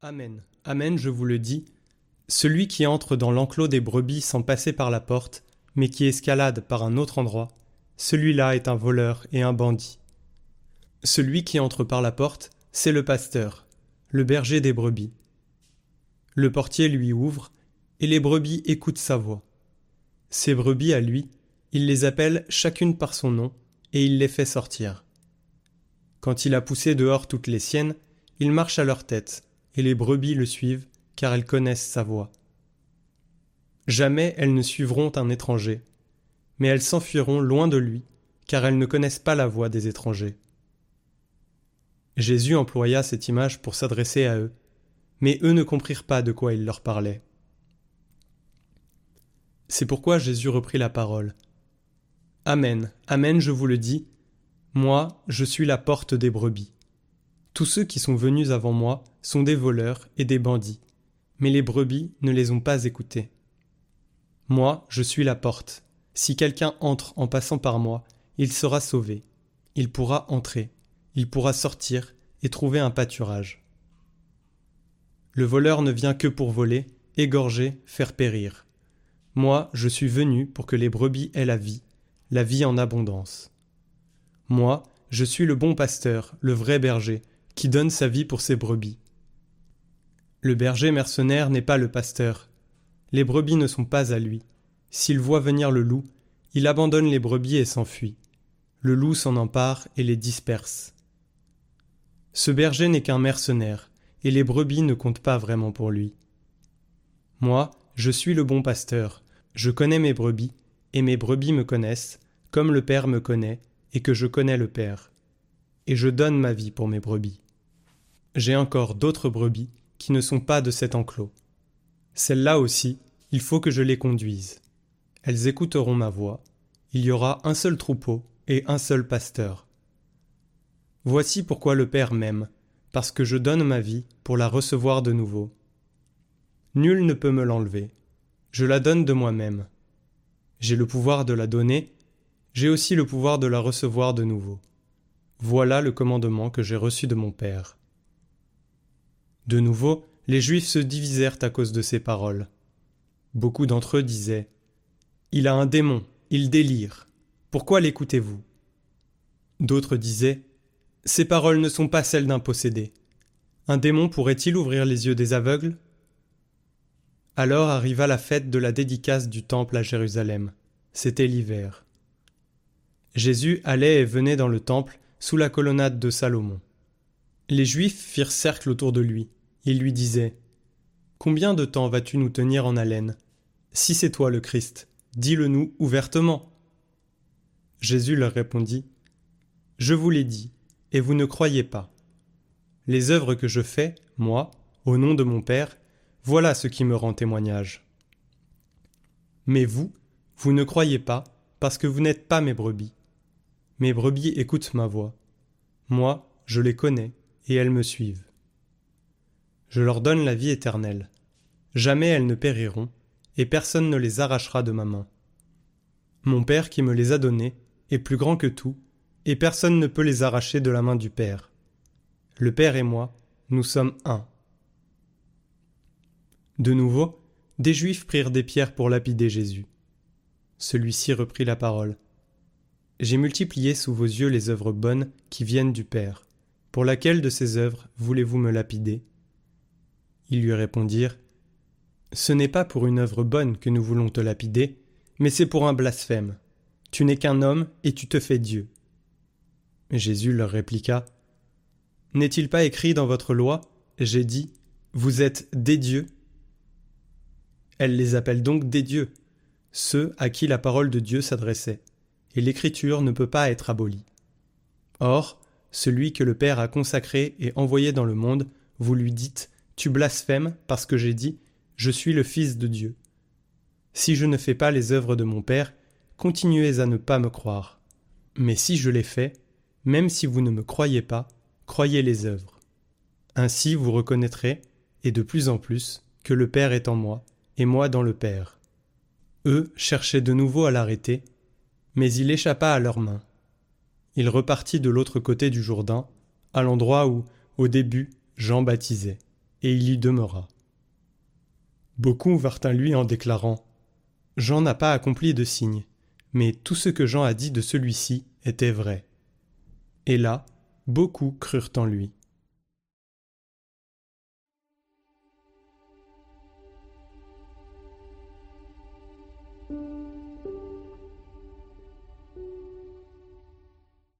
Amen, Amen, je vous le dis, celui qui entre dans l'enclos des brebis sans passer par la porte, mais qui escalade par un autre endroit, celui-là est un voleur et un bandit. Celui qui entre par la porte, c'est le pasteur, le berger des brebis. Le portier lui ouvre, et les brebis écoutent sa voix. Ces brebis à lui, il les appelle chacune par son nom, et il les fait sortir. Quand il a poussé dehors toutes les siennes, il marche à leur tête, et les brebis le suivent, car elles connaissent sa voix. Jamais elles ne suivront un étranger, mais elles s'enfuiront loin de lui, car elles ne connaissent pas la voix des étrangers. Jésus employa cette image pour s'adresser à eux, mais eux ne comprirent pas de quoi il leur parlait. C'est pourquoi Jésus reprit la parole. Amen, Amen, je vous le dis, moi, je suis la porte des brebis. Tous ceux qui sont venus avant moi sont des voleurs et des bandits, mais les brebis ne les ont pas écoutés. Moi, je suis la porte. Si quelqu'un entre en passant par moi, il sera sauvé. Il pourra entrer, il pourra sortir et trouver un pâturage. Le voleur ne vient que pour voler, égorger, faire périr. Moi, je suis venu pour que les brebis aient la vie, la vie en abondance. Moi, je suis le bon pasteur, le vrai berger, qui donne sa vie pour ses brebis. Le berger mercenaire n'est pas le pasteur. Les brebis ne sont pas à lui. S'il voit venir le loup, il abandonne les brebis et s'enfuit. Le loup s'en empare et les disperse. Ce berger n'est qu'un mercenaire, et les brebis ne comptent pas vraiment pour lui. Moi, je suis le bon pasteur, je connais mes brebis, et mes brebis me connaissent, comme le Père me connaît, et que je connais le Père. Et je donne ma vie pour mes brebis. J'ai encore d'autres brebis qui ne sont pas de cet enclos. Celles-là aussi, il faut que je les conduise. Elles écouteront ma voix. Il y aura un seul troupeau et un seul pasteur. Voici pourquoi le Père m'aime, parce que je donne ma vie pour la recevoir de nouveau. Nul ne peut me l'enlever. Je la donne de moi-même. J'ai le pouvoir de la donner, j'ai aussi le pouvoir de la recevoir de nouveau. Voilà le commandement que j'ai reçu de mon Père. De nouveau, les Juifs se divisèrent à cause de ces paroles. Beaucoup d'entre eux disaient Il a un démon, il délire. Pourquoi l'écoutez-vous? D'autres disaient Ces paroles ne sont pas celles d'un possédé. Un démon pourrait-il ouvrir les yeux des aveugles? Alors arriva la fête de la dédicace du temple à Jérusalem. C'était l'hiver. Jésus allait et venait dans le temple sous la colonnade de Salomon. Les Juifs firent cercle autour de lui. Il lui disait Combien de temps vas-tu nous tenir en haleine? Si c'est toi le Christ, dis-le nous ouvertement. Jésus leur répondit Je vous l'ai dit, et vous ne croyez pas. Les œuvres que je fais, moi, au nom de mon Père, voilà ce qui me rend témoignage. Mais vous, vous ne croyez pas, parce que vous n'êtes pas mes brebis. Mes brebis écoutent ma voix. Moi, je les connais, et elles me suivent. Je leur donne la vie éternelle. Jamais elles ne périront, et personne ne les arrachera de ma main. Mon Père qui me les a donnés est plus grand que tout, et personne ne peut les arracher de la main du Père. Le Père et moi, nous sommes un. De nouveau, des Juifs prirent des pierres pour lapider Jésus. Celui-ci reprit la parole. J'ai multiplié sous vos yeux les œuvres bonnes qui viennent du Père. Pour laquelle de ces œuvres voulez-vous me lapider? Ils lui répondirent Ce n'est pas pour une œuvre bonne que nous voulons te lapider, mais c'est pour un blasphème. Tu n'es qu'un homme et tu te fais Dieu. Jésus leur répliqua N'est-il pas écrit dans votre loi J'ai dit Vous êtes des dieux? Elle les appelle donc des dieux, ceux à qui la parole de Dieu s'adressait, et l'écriture ne peut pas être abolie. Or, celui que le Père a consacré et envoyé dans le monde, vous lui dites tu blasphèmes parce que j'ai dit Je suis le Fils de Dieu. Si je ne fais pas les œuvres de mon Père, continuez à ne pas me croire. Mais si je les fais, même si vous ne me croyez pas, croyez les œuvres. Ainsi vous reconnaîtrez, et de plus en plus, que le Père est en moi, et moi dans le Père. Eux cherchaient de nouveau à l'arrêter, mais il échappa à leurs mains. Il repartit de l'autre côté du Jourdain, à l'endroit où, au début, Jean baptisait. Et il y demeura. Beaucoup vinrent à lui en déclarant Jean n'a pas accompli de signe, mais tout ce que Jean a dit de celui-ci était vrai. Et là, beaucoup crurent en lui.